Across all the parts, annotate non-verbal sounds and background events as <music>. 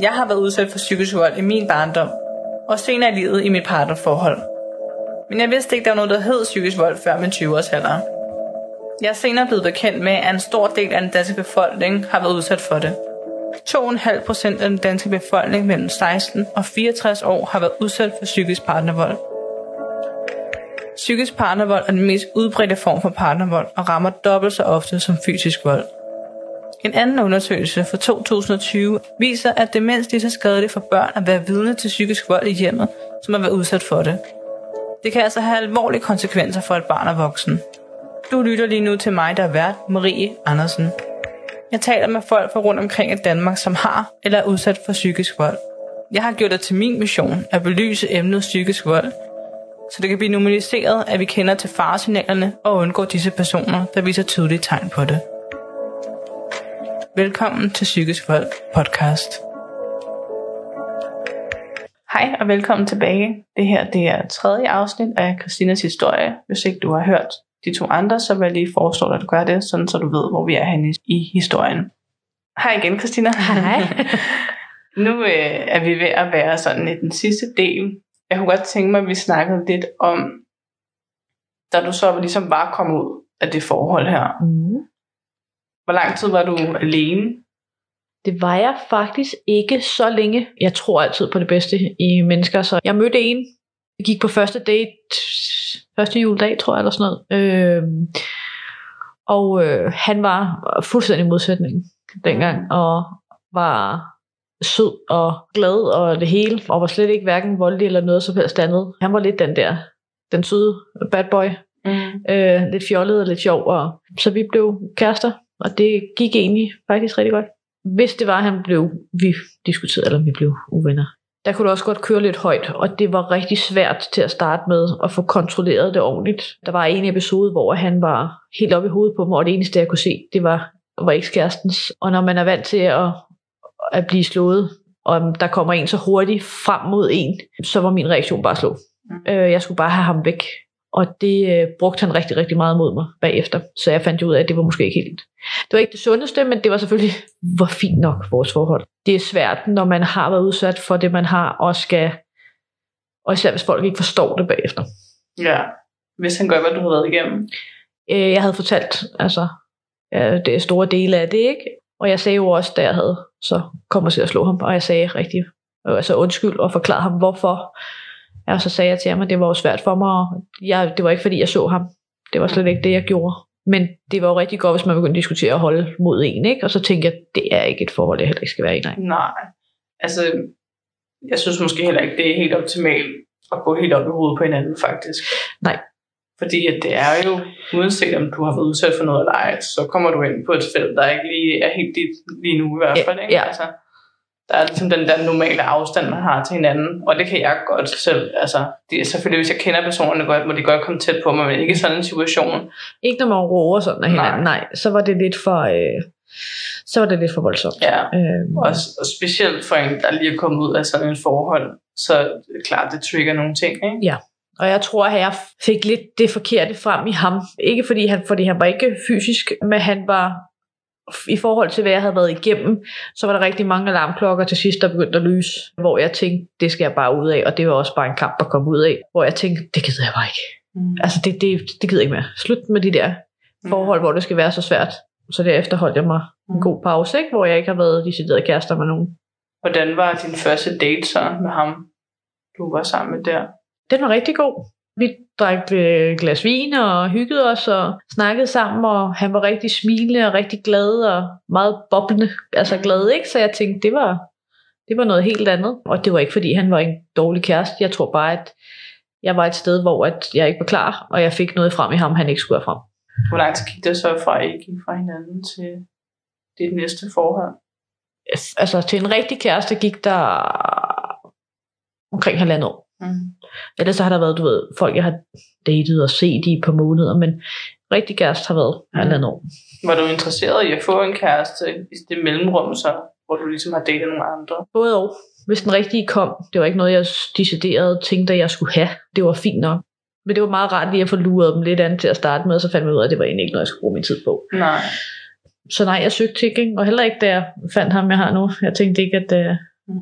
Jeg har været udsat for psykisk vold i min barndom, og senere i livet i mit partnerforhold. Men jeg vidste ikke, der var noget, der hed psykisk vold før min 20-års alder. Jeg er senere blevet bekendt med, at en stor del af den danske befolkning har været udsat for det. 2,5 procent af den danske befolkning mellem 16 og 64 år har været udsat for psykisk partnervold. Psykisk partnervold er den mest udbredte form for partnervold og rammer dobbelt så ofte som fysisk vold. En anden undersøgelse fra 2020 viser, at det lige så skadeligt for børn at være vidne til psykisk vold i hjemmet, som at være udsat for det. Det kan altså have alvorlige konsekvenser for et barn og voksen. Du lytter lige nu til mig, der er vært, Marie Andersen. Jeg taler med folk fra rundt omkring i Danmark, som har eller er udsat for psykisk vold. Jeg har gjort det til min mission at belyse emnet psykisk vold, så det kan blive normaliseret, at vi kender til faresignalerne og undgår disse personer, der viser tydelige tegn på det. Velkommen til Psykisk Vold podcast. Hej og velkommen tilbage. Det her det er tredje afsnit af Christinas historie. Hvis ikke du har hørt de to andre, så vil jeg lige foreslå dig, at du gør det, sådan så du ved, hvor vi er henne i historien. Hej igen, Christina. Hej. <laughs> nu øh, er vi ved at være sådan i den sidste del. Jeg kunne godt tænke mig, at vi snakkede lidt om, da du så ligesom bare kom ud af det forhold her. Mm. Hvor lang tid var du alene? Det var jeg faktisk ikke så længe. Jeg tror altid på det bedste i mennesker, så jeg mødte en. Vi gik på første date, første juledag, tror jeg, eller sådan noget. Øh, og øh, han var fuldstændig modsætning dengang, og var sød og glad og det hele, og var slet ikke hverken voldelig eller noget som helst andet. Han var lidt den der, den søde bad boy, Mm. øh, lidt fjollet og lidt sjov, og så vi blev kærester, og det gik egentlig faktisk rigtig godt. Hvis det var, at han blev, vi diskuterede, eller vi blev uvenner. Der kunne du også godt køre lidt højt, og det var rigtig svært til at starte med at få kontrolleret det ordentligt. Der var en episode, hvor han var helt oppe i hovedet på mig, og det eneste, jeg kunne se, det var, var ekskærestens. Og når man er vant til at, at blive slået, og der kommer en så hurtigt frem mod en, så var min reaktion bare at slå. Mm. Øh, jeg skulle bare have ham væk. Og det øh, brugte han rigtig, rigtig meget mod mig bagefter. Så jeg fandt ud af, at det var måske ikke helt. Det var ikke det sundeste, men det var selvfølgelig hvor fint nok vores forhold. Det er svært, når man har været udsat for det, man har, og skal... Og især hvis folk ikke forstår det bagefter. Ja. Hvis han gør, hvad du har været igennem. Øh, jeg havde fortalt, altså, ja, det er store dele af det, ikke? Og jeg sagde jo også, da jeg havde så kommer til at slå ham, og jeg sagde rigtig, øh, altså undskyld, og forklarede ham, hvorfor. Og så sagde jeg til ham, at det var jo svært for mig, og jeg, det var ikke fordi, jeg så ham. Det var slet ikke det, jeg gjorde. Men det var jo rigtig godt, hvis man begyndte at diskutere at holde mod en, ikke? Og så tænkte jeg, det er ikke et forhold, jeg heller ikke skal være i, nej. Nej. Altså, jeg synes måske heller ikke, det er helt optimalt at gå helt op i hovedet på hinanden, faktisk. Nej. Fordi at det er jo, uanset om du har været udsat for noget eller ej, så kommer du ind på et felt, der ikke lige er helt dit lige nu i hvert fald. Ikke? Ja. Altså, der er ligesom den der normale afstand, man har til hinanden, og det kan jeg godt selv. Altså, det er selvfølgelig, hvis jeg kender personerne godt, må de godt komme tæt på mig, men ikke i sådan en situation. Ikke når man roer sådan af hinanden, nej. nej. Så var det lidt for, øh, så var det lidt for voldsomt. Ja. Øh, Og, og specielt for en, der lige er kommet ud af sådan en forhold, så er det klart, det trigger nogle ting. Ikke? Og jeg tror, at jeg fik lidt det forkerte frem i ham. Ikke fordi han, fordi han var ikke fysisk, men han var i forhold til, hvad jeg havde været igennem, så var der rigtig mange alarmklokker til sidst, der begyndte at lyse, hvor jeg tænkte, det skal jeg bare ud af, og det var også bare en kamp at komme ud af, hvor jeg tænkte, det gider jeg bare ikke. Mm. Altså, det, det, det gider jeg ikke mere. Slut med de der forhold, hvor det skal være så svært. Så derefter holdt jeg mig en god pause, ikke? hvor jeg ikke har været decideret kærester med nogen. Hvordan var din første date så med ham, du var sammen med der? Den var rigtig god. Vi drak øh, glas vin og hyggede os og snakkede sammen, og han var rigtig smilende og rigtig glad og meget boblende, altså glad, ikke? Så jeg tænkte, det var, det var noget helt andet. Og det var ikke, fordi han var en dårlig kæreste. Jeg tror bare, at jeg var et sted, hvor at jeg ikke var klar, og jeg fik noget frem i ham, han ikke skulle have frem. Hvor lang tid gik det så fra, at I gik fra hinanden til dit næste forhold? Altså til en rigtig kæreste gik der omkring halvandet år. Mm. Ellers så har der været, du ved, folk jeg har datet og set i et par måneder, men rigtig kæreste har været Mm. halvandet år. Var du interesseret i at få en kæreste i det mellemrum så, hvor du ligesom har datet nogle andre? Både og. Hvis den rigtige kom, det var ikke noget, jeg decideret tænkte, at jeg skulle have. Det var fint nok. Men det var meget rart lige at få luret dem lidt an til at starte med, og så fandt jeg ud af, at det var egentlig ikke noget, jeg skulle bruge min tid på. Nej. Så nej, jeg søgte ikke, ikke? og heller ikke da jeg fandt ham, jeg har nu. Jeg tænkte ikke, at, øh,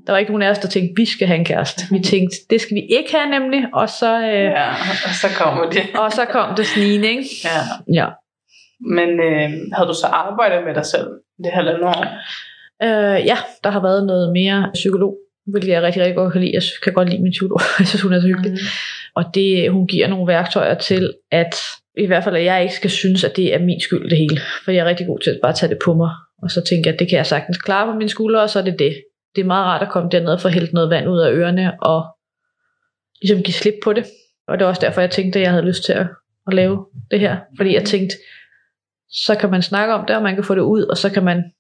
Der var ikke nogen af os, der tænkte, vi skal have en kæreste. Vi tænkte, det skal vi ikke have nemlig, og så, øh, Ja, og så kommer det. og så kom det snigende, ikke? Ja. Ja. Men øh, havde du så arbejdet med dig selv det halvandet år? Øh, ja, der har været noget mere psykolog, hvilket jeg rigtig, rigtig godt kan lide. Jeg kan godt lide min psykolog. <laughs> Jeg synes, hun er så hyggelig. Mm. Og det, hun giver nogle værktøjer til, at i hvert fald, at jeg ikke skal synes, at det er min skyld det hele. For jeg er rigtig god til at bare tage det på mig. Og så tænker jeg, at det kan jeg sagtens klare på mine skuldre, og så er det det. Det er meget rart at komme derned og få hældt noget vand ud af ørerne, og ligesom give slip på det. Og det var også derfor, jeg tænkte, at jeg havde lyst til at, at lave det her. Fordi jeg tænkte, så kan man snakke om det, og man kan få det ud, og så kan man,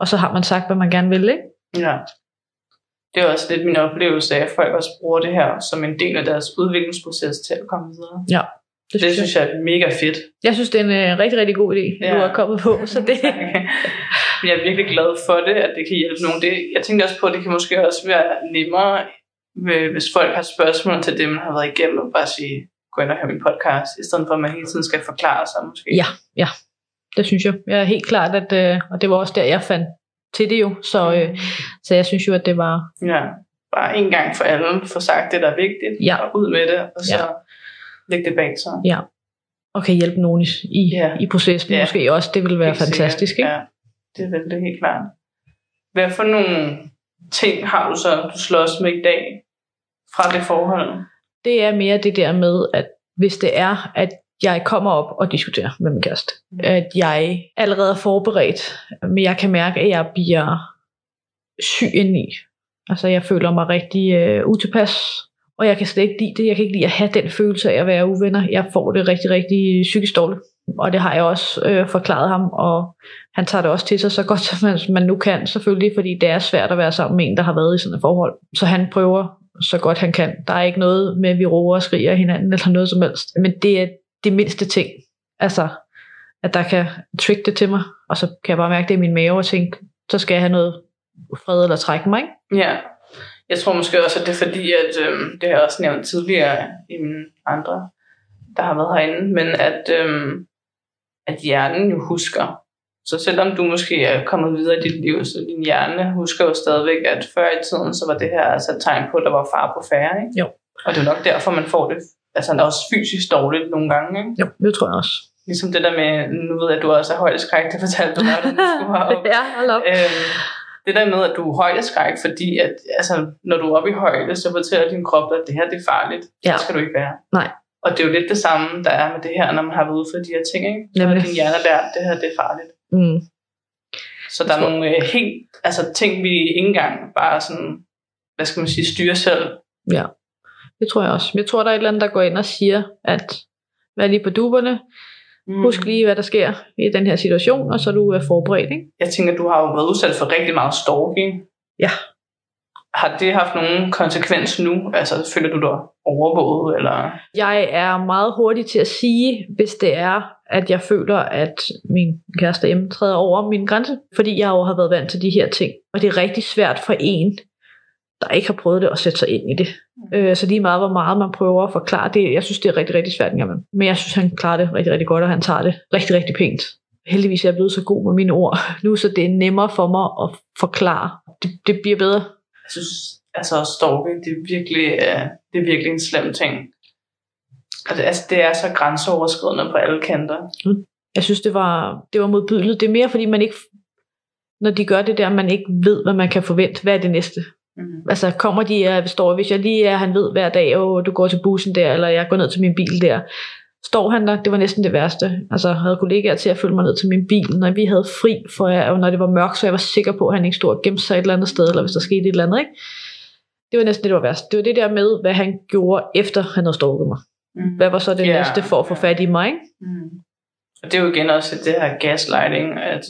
og så har man sagt, hvad man gerne vil, ikke? Ja. Det er også lidt min oplevelse af, at folk også bruger det her som en del af deres udviklingsproces til at komme videre. Ja, Det, det synes jeg er mega fedt. Jeg synes, det er en øh, rigtig, rigtig god idé, ja. du har kommet på. Så det, <laughs> Men jeg er virkelig glad for det, at det kan hjælpe nogen. Det, jeg tænkte også på, at det kan måske også være nemmere, øh, hvis folk har spørgsmål til det, man har været igennem, og bare sige, gå ind og høre min podcast, i stedet for at man hele tiden skal forklare sig måske. Ja, ja, det synes jeg. Jeg er helt klart, at, øh, og det var også der, jeg fandt til det jo. Så, øh, så jeg synes jo, at det var, ja. Bare en gang for alle, få sagt det, der er vigtigt, Ja. og ud med det, og så Ja. Lægge det bag sig. ja, og kan hjælpe nogen i, i, Ja. i processen Ja. måske også. Det ville være Helt fantastisk, sikkert. ikke? Ja, det er vel det helt klart. Hvad for nogle ting har du så, du slås med i dag fra det forhold? Det er mere det der med, at hvis det er, at jeg kommer op og diskuterer med min kæreste, Mm. at jeg allerede er forberedt, men jeg kan mærke, at jeg bliver syg indeni. Altså jeg føler mig rigtig øh, utilpas, og jeg kan slet ikke lide det. Jeg kan ikke lide at have den følelse af at være uvenner. Jeg får det rigtig, rigtig psykisk dårligt. Og det har jeg også øh, forklaret ham, og han tager det også til sig så godt, <laughs> som man, man nu kan, selvfølgelig, fordi det er svært at være sammen med en, der har været i sådan et forhold. Så han prøver så godt han kan. Der er ikke noget med, at vi roer og skriger hinanden, eller noget som helst. Men det er det mindste ting. Altså, at der kan trick det til mig, og så kan jeg bare mærke det i min mave, og tænke, så skal jeg have noget fred eller trække mig, ikke? Ja, jeg tror måske også, at det er fordi, at øhm, det har jeg også nævnt tidligere i mine andre, der har været herinde, men at, øhm, at hjernen jo husker. Så selvom du måske er kommet videre i dit liv, så din hjerne husker jo stadigvæk, at før i tiden, så var det her altså et tegn på, at der var far på færre, ikke? Jo. Og det er nok derfor, man får det altså også fysisk dårligt nogle gange, ikke? Jo, det tror jeg også. Ligesom det der med, nu ved jeg, at du også er højdeskræk, det fortalte du mig, da du skulle <laughs> herop. ja, hold op. Øhm, det der med, at du er højdeskræk, fordi at, altså, når du er oppe i højde, så fortæller din krop, at det her det er farligt. Ja. Det skal du ikke være. Nej. Og det er jo lidt det samme, der er med det her, når man har været ude for de her ting. Ikke? Så Nemlig. din hjerne lært, at det her det er farligt. Mm. Så der er tror- nogle øh, helt, altså ting, vi ikke engang bare sådan, hvad skal man sige, styre selv. Ja, det tror jeg også. Jeg tror, der er et eller andet, der går ind og siger, at vær lige på duberne, Mm. husk lige, hvad der sker i den her situation, og så du er forberedt, ikke? Jeg tænker, du har jo været udsat for rigtig meget stalking. Ja. Har det haft nogen konsekvens nu? Altså, føler du dig overvåget, eller... Jeg er meget hurtig til at sige, hvis det er, at jeg føler, at min kæreste hjemme træder over min grænse, fordi jeg jo har været vant til de her ting. Og det er rigtig svært for en, der ikke har prøvet det, at sætte sig ind i det. Øh, Så lige meget, hvor meget man prøver at forklare det, jeg synes, det er rigtig, rigtig svært en gang imellem. Men jeg synes, han klarer det rigtig, rigtig godt, og han tager det rigtig, rigtig pænt. Heldigvis er jeg blevet så god med mine ord <laughs> nu, så det er nemmere for mig at forklare. Det, det bliver bedre. Jeg synes, altså stalking, det er virkelig, øh, det er virkelig en slem ting. Og det, altså, det er så grænseoverskridende på alle kanter. Jeg synes, det var, det var modbydeligt. Det er mere, fordi man ikke, når de gør det der, man ikke ved, hvad man kan forvente. Hvad er det næste? Mm. Altså kommer de, og står, hvis jeg lige er, han ved hver dag, og du går til bussen der, eller jeg går ned til min bil der, står han der, det var næsten det værste. Altså jeg havde kollegaer til at følge mig ned til min bil, når vi havde fri, for jeg, og når det var mørkt, så jeg var sikker på, at han ikke stod og gemte sig et eller andet sted, eller hvis der skete et eller andet, ikke? Det var næsten det, der var værst. Det var det der med, hvad han gjorde, efter han havde stalket mig. Mm. Hvad var så det Ja. næste for at få fat i mig, ikke? Mm. Og det er jo igen også det her gaslighting, at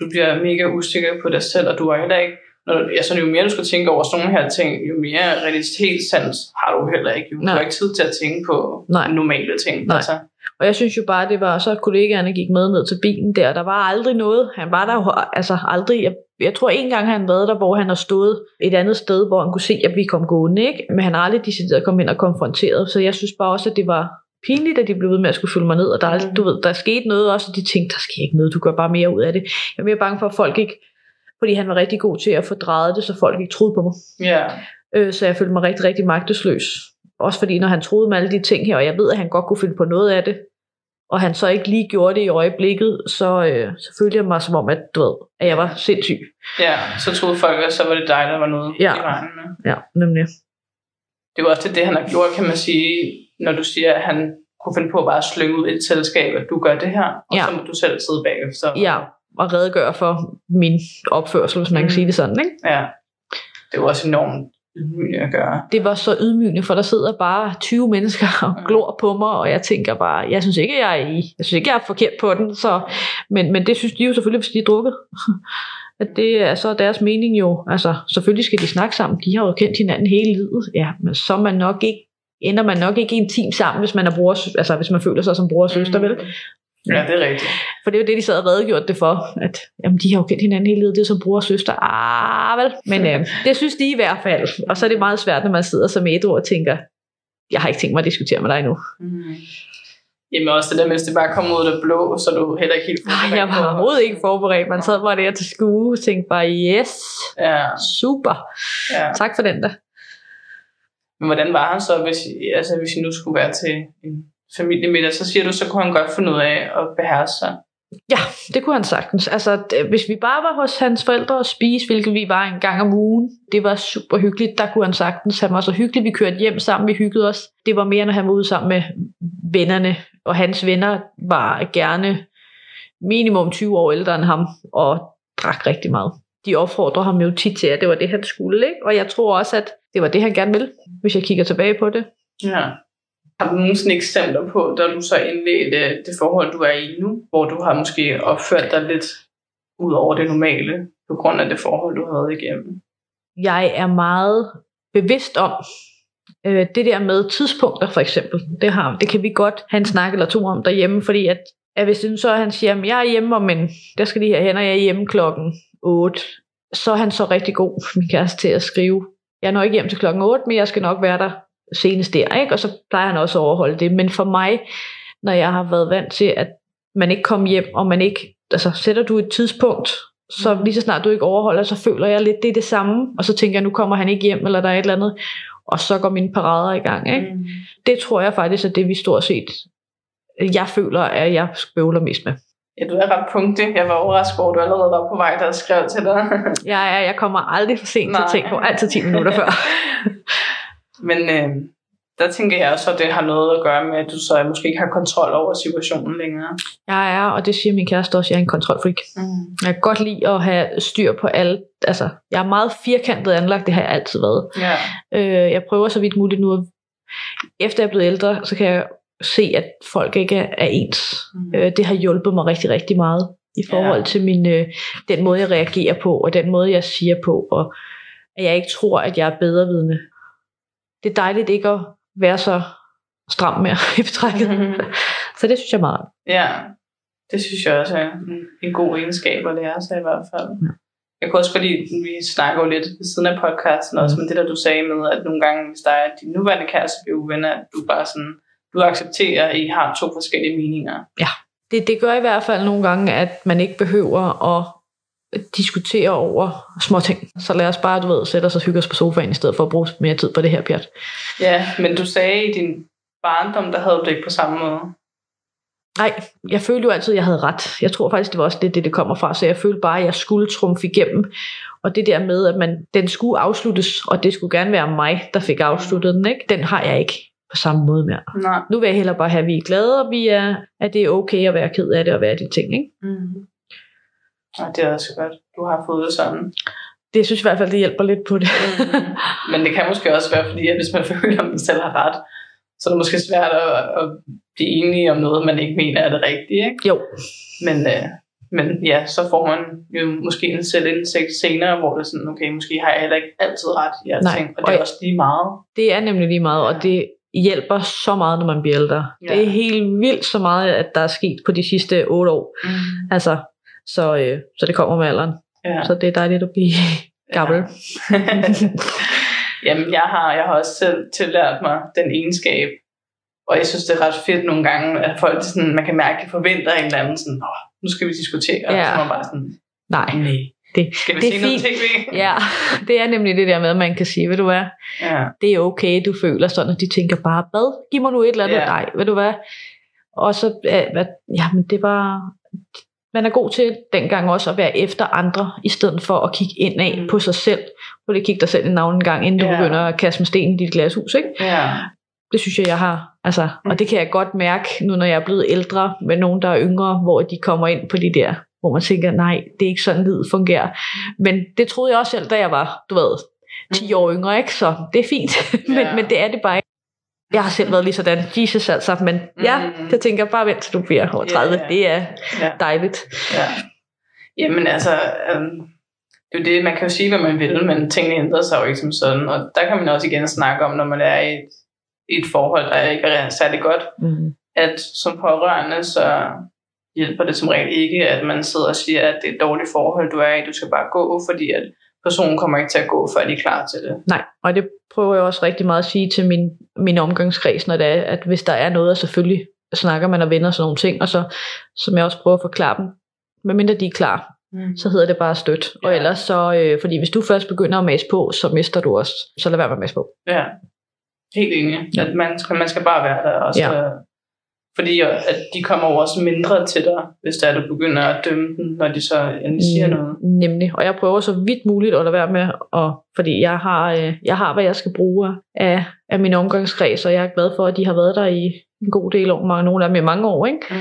du bliver mega usikker på dig selv, og du har heller ikke, når, altså, jo mere du skal tænke over sådan nogle her ting, jo mere realitetssans har du heller ikke. Jo. Du Nej. har ikke tid til at tænke på Nej. normale ting. Nej. Altså. Og jeg synes jo bare, det var så, kollegaerne gik med ned til bilen der. Der var aldrig noget. Han var der jo altså aldrig. Jeg, jeg tror en gang, han været der, hvor han har stået et andet sted, hvor han kunne se, at vi kom gående. Ikke? Men han har aldrig decideret kommet ind og konfronteret. Så jeg synes bare også, at det var pinligt, at de blev ved med at skulle følge mig ned. Og der, er aldrig- du ved, der skete noget også, og de tænkte, der sker ikke noget. Du gør bare mere ud af det. Jeg er mere bange for, at folk ikke fordi han var rigtig god til at få drejet det, så folk ikke troede på mig. Ja. Øh, så jeg følte mig rigtig, rigtig magtesløs. Også fordi, når han troede med alle de ting her, og jeg ved, at han godt kunne finde på noget af det, og han så ikke lige gjorde det i øjeblikket, så, øh, så følte jeg mig som om, at, du ved, at jeg var sindssyg. Ja, så troede folk, at så var det dig, der var noget Ja. i vejen med. Ja, nemlig. Det er jo også det, han har gjort, kan man sige, når du siger, at han kunne finde på at bare slynge ud et selskab, at du gør det her, og Ja. så må du selv sidde bagefter. Ja, og redegøre for min opførsel, hvis man kan Mm. sige det sådan. Ikke? ja. Det jo også enormt ydmygende at gøre. Det var så ydmygende, for der sidder bare 20 mennesker og Mm. glor på mig, og jeg tænker bare, jeg synes ikke, jeg er i, jeg synes ikke, jeg er forkert på den, så, men, men det synes de jo selvfølgelig, hvis de er drukket. <laughs> At det er så deres mening jo, altså selvfølgelig skal de snakke sammen, de har jo kendt hinanden hele livet, ja, men så man nok ikke, ender man nok ikke i en team sammen, hvis man er bror, altså hvis man føler sig som bror og søster, vel? Ja, det er rigtigt. For det er jo det, de sad og redegjort det for, at jamen, de har jo kendt hinanden hele livet, det er som bror og søster. Ah, vel? Men øh, det synes de i hvert fald. Og så er det meget svært, når man sidder som et og tænker, jeg har ikke tænkt mig at diskutere med dig nu. Mm. Jamen også det der, mens det bare kommer ud af det blå, så du heller ikke helt Ej, jeg var overhovedet ikke forberedt. Man sad bare der til skue og tænkte bare, yes, Ja, super. ja. Tak for den der. Men hvordan var han så, hvis, altså, hvis I nu skulle være til en familiemiddag, så siger du, så kunne han godt finde ud af at beherske sig. Ja, det kunne han sagtens. Altså, hvis vi bare var hos hans forældre og spise, hvilket vi var en gang om ugen, det var super hyggeligt. Der kunne han sagtens. Han var så hyggelig. Vi kørte hjem sammen, vi hyggede os. Det var mere, når han var ude sammen med vennerne. Og hans venner var gerne minimum 20 år ældre end ham, og drak rigtig meget. De opfordrer ham jo tit til, at det var det, han skulle. Ikke? Og jeg tror også, at det var det, han gerne ville, hvis jeg kigger tilbage på det. Ja. Har du nogensinde eksempler på, da du så indledte det forhold, du er i nu, hvor du har måske opført dig lidt ud over det normale, på grund af det forhold, du har været igennem? jeg er meget bevidst om øh, det der med tidspunkter for eksempel. Det, har, det kan vi godt have en snak eller to om derhjemme, fordi at, at hvis det så han siger, at jeg er hjemme om en, der skal lige herhen, og jeg er hjemme klokken 8, så er han så rigtig god, min kæreste, til at skrive, jeg når ikke hjem til klokken 8, men jeg skal nok være der senest der, ikke? og så plejer han også at overholde det. Men for mig, når jeg har været vant til, at man ikke kommer hjem, og man ikke, altså sætter du et tidspunkt, så lige så snart du ikke overholder, så føler jeg lidt, det er det samme, og så tænker jeg, nu kommer han ikke hjem, eller der er et eller andet, og så går mine parader i gang. Ikke? Mm. Det tror jeg faktisk er det, vi stort set, jeg føler, at jeg spøvler mest med. Ja, du er ret punktig. Jeg var overrasket over, at du allerede var på vej, der skrev til dig. Jeg, er, jeg kommer aldrig for sent til Nej. ting på, altid 10 minutter før. <laughs> Men øh, der tænker jeg også, at det har noget at gøre med, at du så måske ikke har kontrol over situationen længere. Jeg er, og det siger min kæreste også, jeg er en kontrolfreak. Mm. Jeg kan godt lide at have styr på alt. Altså, jeg er meget firkantet anlagt, det har jeg altid været. Ja. Øh, jeg prøver så vidt muligt nu. at- Efter jeg er blevet ældre, så kan jeg se, at folk ikke er, ens. Mm. Øh, det har hjulpet mig rigtig, rigtig meget i forhold Ja. til min, øh, den måde, jeg reagerer på, og den måde, jeg siger på, og at jeg ikke tror, at jeg er bedrevidende. Det er dejligt ikke at være så stram mere <laughs> i betrækket. så det synes jeg meget. Ja, det synes jeg også er en, en god egenskab at lære sig i hvert fald. Ja. Jeg kunne også godt lide, vi snakker jo lidt ved siden af podcasten også, Mm. men det der du sagde med, at nogle gange, hvis der er din nuværende kæreste bliver uvenner, at du bare sådan, du accepterer, at I har to forskellige meninger. Det, det gør i hvert fald nogle gange, at man ikke behøver at diskutere over små ting. Så lad os bare, du ved, sætte os og hygge os på sofaen, i stedet for at bruge mere tid på det her pjat. Ja, men du sagde i din barndom, der havde du det ikke på samme måde. Nej, jeg følte jo altid, at jeg havde ret. Jeg tror faktisk, det var også det, det, det kommer fra. Så jeg følte bare, at jeg skulle trumfe igennem. Og det der med, at man, den skulle afsluttes, og det skulle gerne være mig, der fik afsluttet den, ikke? den har jeg ikke på samme måde mere. Nej. Nu vil jeg hellere bare have, at vi er glade, og vi er, at det er okay at være ked af det og være de ting. Ikke? Mm. Og det er også godt, du har fået det sådan. Det synes jeg i hvert fald, det hjælper lidt på det. Mm. Men det kan måske også være, fordi at hvis man <laughs> føler, at man selv har ret, så er det måske svært at, at blive enige om noget, man ikke mener er det rigtige. Ikke? jo, Men, øh, men ja, så får man jo måske en selvindsigt senere, hvor det er sådan, okay, måske har jeg heller ikke altid ret i alting, Nej, og og det er jeg- også lige meget. det er nemlig lige meget, og det hjælper så meget, når man bliver ældre. Ja. Det er helt vildt så meget, at der er sket på de sidste otte år. Mm. Altså, så, øh, så det kommer med alderen. Ja. Så det er dejligt at blive gammel. <laughs> Jamen, jeg har, jeg har også selv tillært mig den egenskab, og jeg synes, det er ret fedt nogle gange, at folk sådan, man kan mærke, at de forventer en eller anden sådan, Åh, nu skal vi diskutere, og Ja. så er man bare sådan, Nej, nej. det, Skal vi det er noget fint. tv? <laughs> Ja, det er nemlig det der med, at man kan sige, ved du hvad, Ja. det er okay, du føler sådan, og de tænker bare, hvad, giv mig nu et eller andet, Ja. nej, ved du hvad, og så, ja, jamen det var, man er god til dengang også at være efter andre, i stedet for at kigge indad Mm. mm. på sig selv, prøv lige at kigge dig selv i navnet en gang, inden du Ja. begynder at kaste med sten i dit glashus, ikke? ja. Det synes jeg, jeg har. Altså, Mm. og det kan jeg godt mærke, nu når jeg er blevet ældre, med nogen, der er yngre, hvor de kommer ind på de der, hvor man tænker, nej, det er ikke sådan, livet fungerer. Men det troede jeg også selv, da jeg var, du ved, 10 år yngre, ikke? Så det er fint. <laughs> men, Ja. men det er det bare. Jeg har selv været lige sådan, Jesus altså, men ja, Mm. jeg tænker bare vent til du bliver over 30. Ja, ja. Det er Ja. dejligt. Ja. Jamen altså, øhm, det er det, man kan jo sige, hvad man vil, men tingene ændrer sig jo ikke som sådan. Og der kan man også igen snakke om, når man er i et, i et forhold, der ikke er særlig godt, Mm. at som pårørende, så hjælper det som regel ikke, at man sidder og siger, at det er et dårligt forhold, du er i, du skal bare gå, fordi at personen kommer ikke til at gå, før de er klar til det. Nej, og det prøver jeg også rigtig meget at sige til min, min omgangskreds, når det er, at hvis der er noget, og selvfølgelig snakker man og vender sådan nogle ting, og så, som jeg også prøver at forklare dem, medmindre de er klar, Mm. så hedder det bare støt. Og Ja. ellers så, øh, fordi hvis du først begynder at mase på, så mister du også. Så lad være med at mase på. Ja, helt enig. Ja. At man skal, man skal bare være der. Og så, Ja. Fordi at de kommer jo også mindre til dig, hvis der er, du begynder at dømme dem, når de så endelig siger noget. Nemlig. Og jeg prøver så vidt muligt at lade være med, at, fordi jeg har, øh, jeg har, hvad jeg skal bruge af, af min omgangskreds, og jeg er glad for, at de har været der i en god del år, mange, nogle af dem i mange år. Ikke? Mm.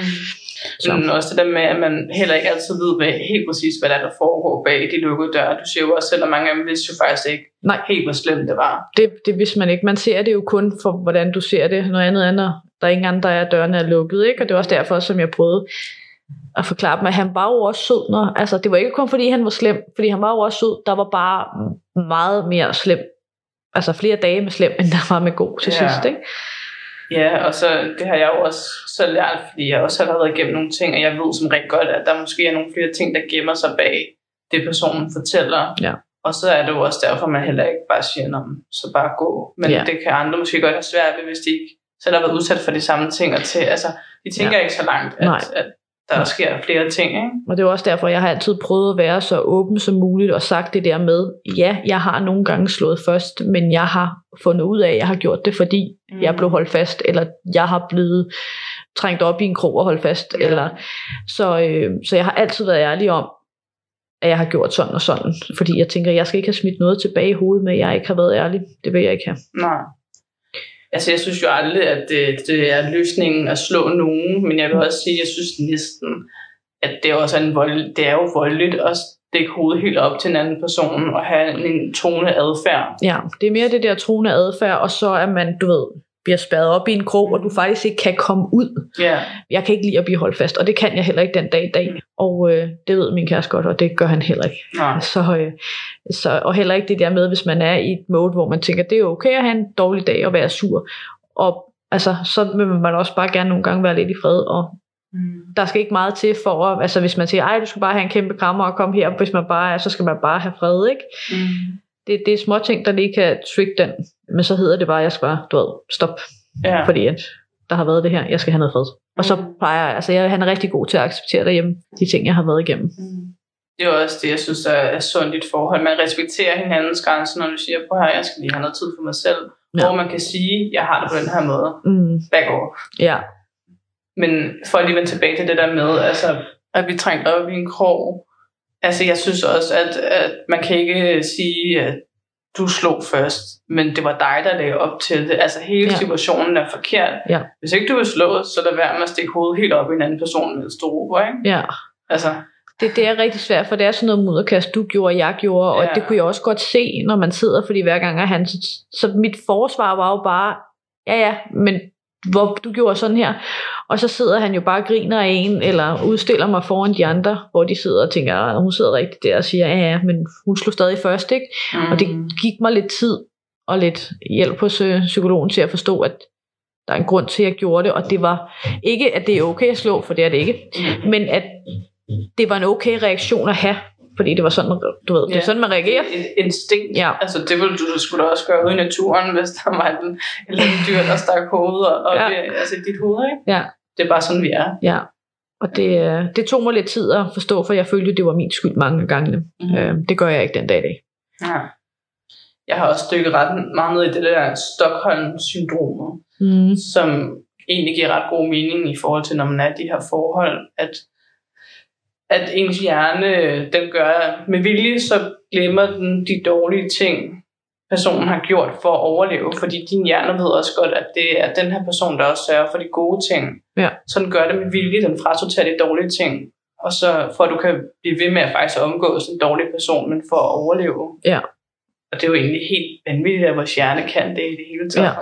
Så. Men også det der med, at man heller ikke altid ved hvad, helt præcis, hvad der, er, der foregår bag de lukkede døre. Du siger jo også selv, at mange af dem vidste jo faktisk ikke Nej. helt, hvor slemt det var. Det, det vidste man ikke. Man ser det jo kun for, hvordan du ser det. Noget andet andet. Der er ingen andre, der er dørene er lukket. Ikke? Og det var også derfor, som jeg prøvede at forklare dem, at han var jo også sød. Når, altså, det var ikke kun fordi, han var slem, fordi han var jo også sød. Der var bare meget mere slem. Altså flere dage med slem, end der var med god til Ja. sidst. Ikke? Ja, og så det har jeg jo også selv lært, fordi jeg også har været igennem nogle ting, og jeg ved som rigtig godt, at der måske er nogle flere ting, der gemmer sig bag det, personen fortæller. Ja. Og så er det jo også derfor, man heller ikke bare siger, så bare gå. Men ja. det kan andre måske godt have svært ved, hvis de ikke selv har været udsat for de samme ting. Og til, altså, de tænker ja. ikke så langt, Nej. at, at der Nej. sker flere ting. Ikke? Og det er også derfor, jeg har altid prøvet at være så åben som muligt og sagt det der med, ja, jeg har nogle gange slået først, men jeg har fundet ud af, at jeg har gjort det, fordi mm. jeg blev holdt fast, eller jeg har blevet trængt op i en krog og holdt fast. Ja. Eller, så, øh, så jeg har altid været ærlig om, at jeg har gjort sådan og sådan. Fordi jeg tænker, jeg skal ikke have smidt noget tilbage i hovedet med, at jeg ikke har været ærlig. Det vil jeg ikke have. Nej. Altså, jeg synes jo aldrig, at det, det er løsningen at slå nogen, men jeg vil også sige, at jeg synes næsten, at det er også en vold, det er jo voldeligt at stikke hovedet helt op til en anden person og have en tone adfærd. Ja, det er mere det der tone adfærd, og så er man, du ved, bliver spadet op i en krog, og du faktisk ikke kan komme ud. Ja, jeg kan ikke lide at blive holdt fast, og det kan jeg heller ikke den dag i dag. Mm. Og øh, det ved min kæreste godt, og det gør han heller ikke. nej. Så, øh, så, og heller ikke det der med, hvis man er i et mode, hvor man tænker, det er okay at have en dårlig dag og være sur. Og altså, så vil man også bare gerne nogle gange være lidt i fred, og Mm. der skal ikke meget til for, at, altså hvis man siger, ej, du skal bare have en kæmpe krammer og komme her, hvis man bare er, så skal man bare have fred, ikke? Mm. Det, det er små ting, der lige kan trick den, men så hedder det bare, at jeg skal bare, du ved, stop, Ja. fordi at der har været det her, jeg skal have noget fred. Og så Mm. plejer jeg, altså jeg, han er rigtig god til at acceptere derhjemme, de ting, jeg har været igennem. Mm. Det er også det, jeg synes er, er sundt i et forhold. Man respekterer hinandens grænser, når du siger, prøv her, jeg skal lige have noget tid for mig selv. Ja. Hvor man kan sige, jeg har det på den her måde. Mm, Back off. ja, Men for at lige vende tilbage til det der med, altså, at vi trængte op i en krog. Altså, jeg synes også, at, at man kan ikke sige, at du slog først, men det var dig, der lagde op til det. Altså, hele Ja. situationen er forkert. Ja. Hvis ikke du vil slå, så lad være med at stikke hovedet helt op i en anden person, mens du råber, ikke? ja. Altså, Det, det er rigtig svært, for det er sådan noget mudderkast, du gjorde, jeg gjorde, og Ja. det kunne jeg også godt se, når man sidder, fordi hver gang er han, så, så mit forsvar var jo bare, ja ja, men hvor du gjorde sådan her, og så sidder han jo bare og griner af en, eller udstiller mig foran de andre, hvor de sidder og tænker, "Ah, hun sidder rigtigt der og siger, ja ja, men hun slog stadig først, ikke? mm, Og det gik mig lidt tid og lidt hjælp hos øh, psykologen til at forstå, at der er en grund til, at jeg gjorde det, og det var ikke, at det er okay at slå, for det er det ikke, mm. men at det var en okay reaktion at have, fordi det var sådan, du ved, det er sådan, man reagerer. Instinkt. Ja. Altså, det ville du skulle da også gøre ude i naturen, hvis der var en, eller andet dyr, der stak hovedet og, Ja. ja. altså, dit hoved, ikke? Ja. Det er bare sådan, vi er. Ja. Og det, øh, det tog mig lidt tid at forstå, for jeg følte, det var min skyld mange gange. Mm. Øh, det gør jeg ikke den dag i dag. Ja. Jeg har også dykket ret meget ned i det der Stockholm-syndromet, Mm. som egentlig giver ret god mening i forhold til, når man er i de her forhold, at, at ens hjerne, den gør med vilje, så glemmer den de dårlige ting, personen har gjort for at overleve, fordi din hjerne ved også godt, at det er den her person, der også sørger for de gode ting. Ja. Så den gør det med vilje, den frasorterer de dårlige ting, og så for at du kan blive ved med at faktisk omgås en dårlig person, men for at overleve. Ja. Og det er jo egentlig helt vanvittigt, at vores hjerne kan det i det hele taget. Ja.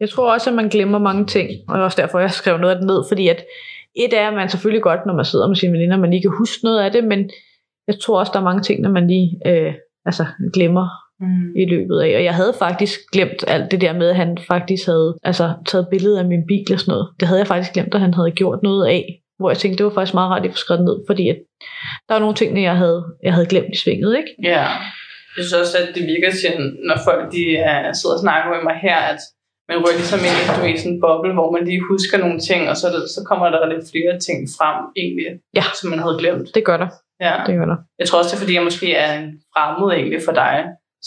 Jeg tror også, at man glemmer mange ting, og det er også derfor, jeg skrev noget af det ned, fordi at et er, at man selvfølgelig godt, når man sidder med sine veninder, man lige kan huske noget af det, men jeg tror også, der er mange ting, når man lige øh, altså, glemmer Mm. i løbet af. Og jeg havde faktisk glemt alt det der med, at han faktisk havde altså, taget billeder af min bil og sådan noget. Det havde jeg faktisk glemt, at han havde gjort noget af. Hvor jeg tænkte, det var faktisk meget rart, at jeg skrevet ned, fordi at der var nogle ting, jeg havde, jeg havde glemt i svinget. Ikke? Ja. Jeg synes også, at det virker til, når folk de er, sidder og snakker med mig her, at man rykker ligesom ind i, du sådan en boble, hvor man lige husker nogle ting, og så, så kommer der lidt flere ting frem, egentlig, Ja. som man havde glemt. Det gør der. Ja. Det gør der. Jeg tror også, det er, fordi jeg måske er en fremmed egentlig for dig,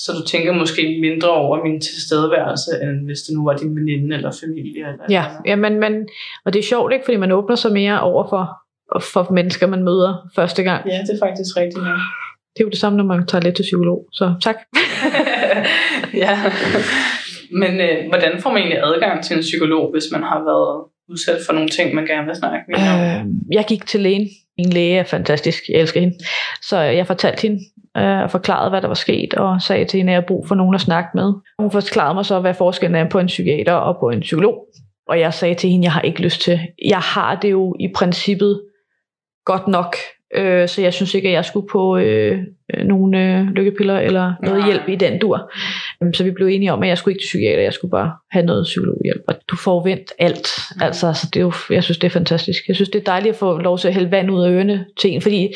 så du tænker måske mindre over min tilstedeværelse, end hvis det nu var din veninde eller familie. Eller Ja, ja men, men, og det er sjovt, ikke? fordi man åbner sig mere over for, for mennesker, man møder første gang. ja, det er faktisk rigtigt. Ja. Det er jo det samme, når man tager lidt til psykolog. Så tak. <laughs> ja. Men øh, hvordan får man egentlig adgang til en psykolog, hvis man har været udsat for nogle ting, man gerne vil snakke med? Øh, jeg gik til lægen. Min læge er fantastisk. Jeg elsker hende. Så jeg fortalte hende øh, og forklarede, hvad der var sket, og sagde til hende, at jeg har brug for nogen at snakke med. Hun forklarede mig så, hvad forskellen er på en psykiater og på en psykolog. Og jeg sagde til hende, at jeg har ikke lyst til. Jeg har det jo i princippet godt nok, øh, så jeg synes ikke, at jeg skulle på øh, øh, nogle øh, lykkepiller eller noget Nej. hjælp i den dur. Så vi blev enige om, at jeg skulle ikke til psykiater, jeg skulle bare have noget psykologhjælp. Og du får vendt alt. Altså, så det er jo, jeg synes, det er fantastisk. Jeg synes, det er dejligt at få lov til at hælde vand ud af ørerne til en, fordi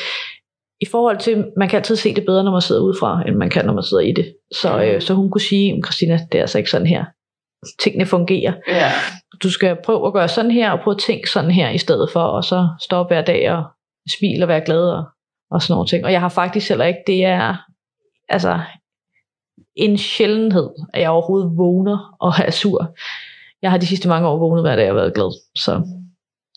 i forhold til, man kan altid se det bedre, når man sidder udefra, end man kan, når man sidder i det. Så, øh, så hun kunne sige, "Men Christina, det er altså ikke sådan her. Tingene fungerer. Ja. Du skal prøve at gøre sådan her, og prøve at tænke sådan her i stedet for, og så stå op hver dag og smile og være glad og, og sådan nogle ting. Og jeg har faktisk heller ikke, det er altså en sjældenhed, at jeg overhovedet vågner og er sur. Jeg har de sidste mange år vågnet hver dag og været glad. Så,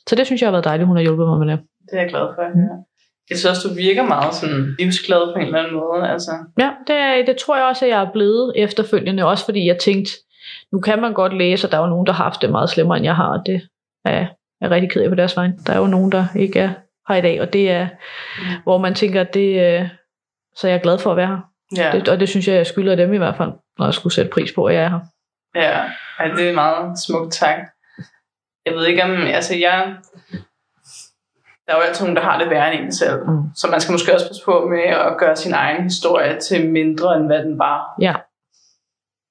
så det synes jeg har været dejligt, hun har hjulpet mig med det. Det er jeg glad for at høre. Jeg synes også, du virker meget sådan livsglad på en eller anden måde. Altså. Ja, det, det tror jeg også, at jeg er blevet efterfølgende, også fordi jeg tænkte, nu kan man godt læse, og der er jo nogen, der har haft det meget slemmere, end jeg har, og det er jeg er rigtig ked af på deres vegne. Der er jo nogen, der ikke er her i dag, og det er, hvor man tænker, at det, øh, så jeg er glad for at være her. Ja. Det, og det synes jeg, jeg skylder dem i hvert fald, når jeg skulle sætte pris på, at jeg er her. Ja, ja det er meget smukt tak. Jeg ved ikke om, altså jeg, der er jo altid nogen, der har det værre end en selv. Mm. Så man skal måske også passe på med at gøre sin egen historie til mindre, end hvad den var. Ja.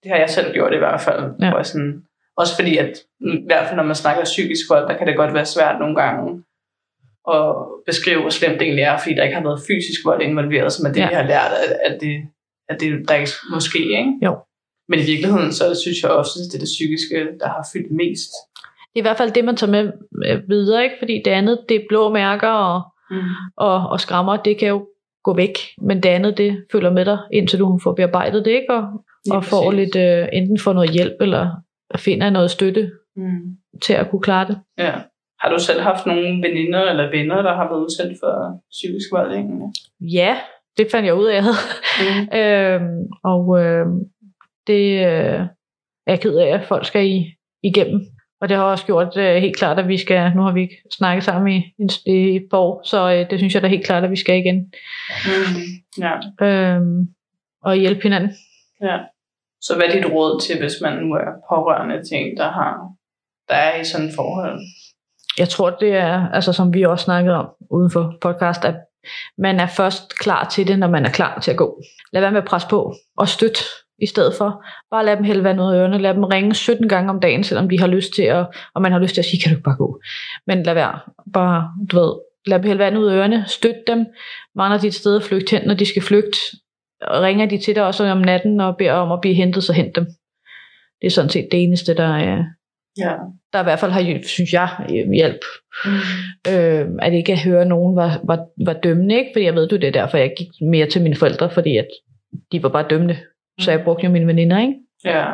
Det har jeg selv gjort i hvert fald. Ja. Hvor sådan, også fordi, at i hvert fald når man snakker psykisk vold, der kan det godt være svært nogle gange at beskrive, hvor slemt det egentlig er, fordi der ikke har været fysisk vold involveret, som er det, Ja. vi har lært, at, at, det, at det der ikke måske, ikke? Jo. Men i virkeligheden, så synes jeg også, at det er det psykiske, der har fyldt mest. Det er i hvert fald det, man tager med videre, ikke? fordi det andet, det er blå mærker og, Mm. og, og skrammer, det kan jo gå væk. Men det andet, det følger med dig, indtil du får bearbejdet det, ikke? Og, og får præcis. lidt, øh, enten får noget hjælp, eller finder noget støtte Mm. til at kunne klare det. Ja. Har du selv haft nogle veninder eller venner, der har været udsat for psykisk vold? Egentlig? Ja, det fandt jeg ud af, jeg havde. Mm. <laughs> øhm, og øh, det øh, er jeg ked af, at folk skal i, igennem. Og det har også gjort øh, helt klart, at vi skal, nu har vi ikke snakket sammen i, en, i et år, så øh, det synes jeg da helt klart, at vi skal igen. Mm. Ja. Øhm, og hjælpe hinanden. ja. Så hvad er dit råd til, hvis man nu er pårørende til en, der, har, der er i sådan et forhold? Jeg tror, det er, altså som vi også snakkede om uden for podcast, at man er først klar til det, når man er klar til at gå. Lad være med at presse på og støtte i stedet for. Bare lad dem hælde vand ud af ørerne. Lad dem ringe 17 gange om dagen, selvom de har lyst til at, og man har lyst til at sige, kan du ikke bare gå? Men lad være. Bare, du ved, lad dem hælde vand ud af ørerne. Støt dem. Mangler de sted at flygte hen, når de skal flygte. Og ringer de til dig også om natten og beder om at blive hentet, så hent dem. Det er sådan set det eneste, der er, Ja. der i hvert fald har, synes jeg, hjælp. Mm. Øh, at ikke at høre, at nogen var, var, var dømmende, ikke? Fordi jeg ved, du det er derfor, jeg gik mere til mine forældre, fordi at de var bare dømmende. Så jeg brugte jo mine veninder, ikke? Ja.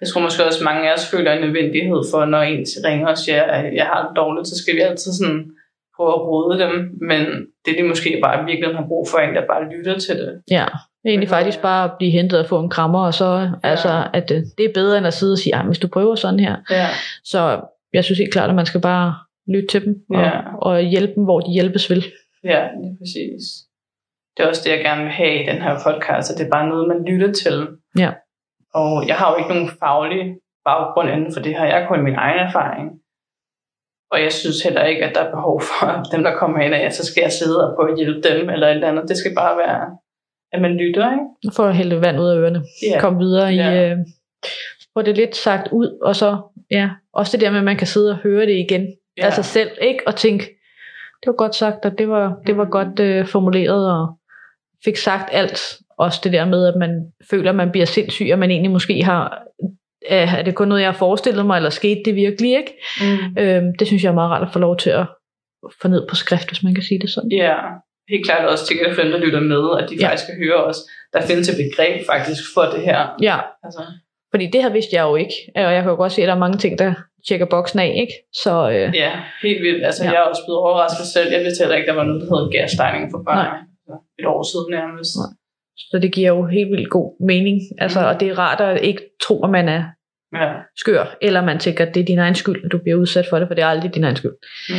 Jeg tror måske også, mange af os føler en nødvendighed for, når en ringer og siger, at jeg har det dårligt, så skal vi altid sådan prøve at råde dem. Men det, de måske bare virkelig har brug for, en, der bare lytter til det. Ja, egentlig faktisk bare at blive hentet og få en krammer, og så ja. altså, at øh, det er bedre end at sidde og sige, "Ej, hvis du prøver sådan her. Ja. Så jeg synes helt klart, at man skal bare lytte til dem, og, Ja. og hjælpe dem, hvor de hjælpes vil. Ja, lige præcis. Det er også det, jeg gerne vil have i den her podcast, at det er bare noget, man lytter til. Ja. Og jeg har jo ikke nogen faglig baggrund inden for det her. Jeg har kun min egen erfaring. Og jeg synes heller ikke, at der er behov for at <laughs> dem, der kommer ind af, så skal jeg sidde og prøve at hjælpe dem eller et eller andet. Det skal bare være, at man lytter, ikke? For at hælde vand ud af ørerne. Ja. Kom videre i... Ja. Øh, få det lidt sagt ud, og så, ja, også det der med, at man kan sidde og høre det igen Ja. af sig selv, ikke? Og tænke, det var godt sagt, og det var, det var Mhm. godt øh, formuleret, og fik sagt alt. Også det der med, at man føler, at man bliver sindssyg, og man egentlig måske har, øh, er det kun noget, jeg har forestillet mig, eller skete det virkelig, ikke? Mm. Øhm, det synes jeg er meget rart at få lov til at få ned på skrift, hvis man kan sige det sådan. Ja, helt klart også til dem, der lytter med, at de Ja. faktisk kan høre os. Der findes et begreb faktisk for det her. Ja, Altså, fordi det her vidste jeg jo ikke, og jeg kan jo godt se, at der er mange ting, der tjekker boksen af, ikke? Så øh, ja, helt vildt. Altså, Ja. jeg er også blevet overrasket selv. Jeg vidste heller ikke, der var noget, der hed gastegning for børn. Nej. Altså, Et år siden nærmest. Nej. Så det giver jo helt vildt god mening. Altså, Mm. Og det er rart at ikke tro, at man er Ja. skør, eller man tænker, at det er din egen skyld, at du bliver udsat for det, for det er aldrig din egen skyld. Mm.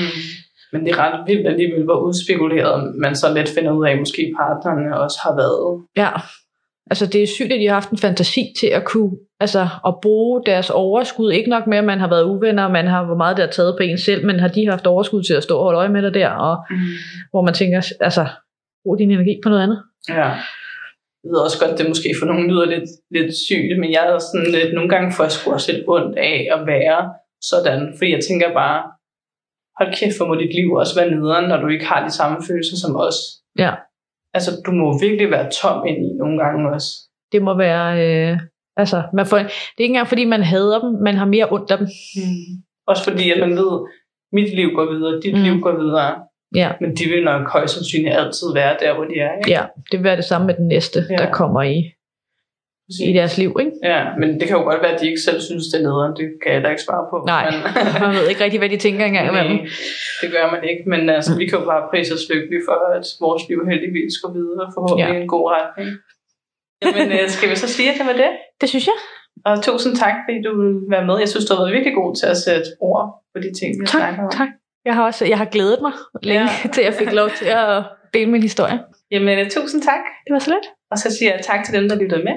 Men det er ret vildt alligevel, hvor udspekuleret man så let finder ud af, at måske partnerne også har været. Ja, altså det er sygt, at de har haft en fantasi til at kunne, altså at bruge deres overskud, ikke nok med, at man har været uvenner, og man har, hvor meget det har taget på en selv, men har de haft overskud til at stå og holde øje med dig der, og Mm. hvor man tænker, altså, brug din energi på noget andet. Ja. Jeg ved også godt, at det måske for nogen lyder lidt, lidt sygt, men jeg er sådan lidt, nogle gange får jeg sgu også lidt ondt af at være sådan, fordi jeg tænker bare, hold kæft, hvor må dit liv også være nederen, når du ikke har de samme følelser som os. Ja. Altså, du må virkelig være tom ind i nogle gange også. Det må være, øh, altså, man får, det er ikke engang fordi, man hader dem, man har mere ondt af dem. Mm. Også fordi, at man ved, mit liv går videre, dit Mm. liv går videre, Ja, men de vil nok højst sandsynligt altid være der, hvor de er. Ikke? ja, det vil være det samme med den næste, Ja. der kommer i, i deres liv, ikke? Ja, men det kan jo godt være, at de ikke selv synes, det er nederen. Det kan jeg heller ikke svare på. Nej, Men, <laughs> man ved ikke rigtig, hvad de tænker engang <laughs> imellem. Det gør man ikke. Men altså, vi kan jo bare prise os lykkelige for, at vores liv heldigvis går videre og forhåbentlig Ja. en god retning. Jamen, øh, skal vi så sige, at det var det? Det synes jeg. Og tusind tak, fordi du vil være med. Jeg synes, du har været virkelig god til at sætte ord på de ting, vi Tak, om. tak. Jeg har også jeg har glædet mig længe, Ja. <laughs> til jeg fik lov til at dele min historie. Jamen, øh, tusind tak. Det var så let. Og så siger jeg tak til dem, der lyttede med.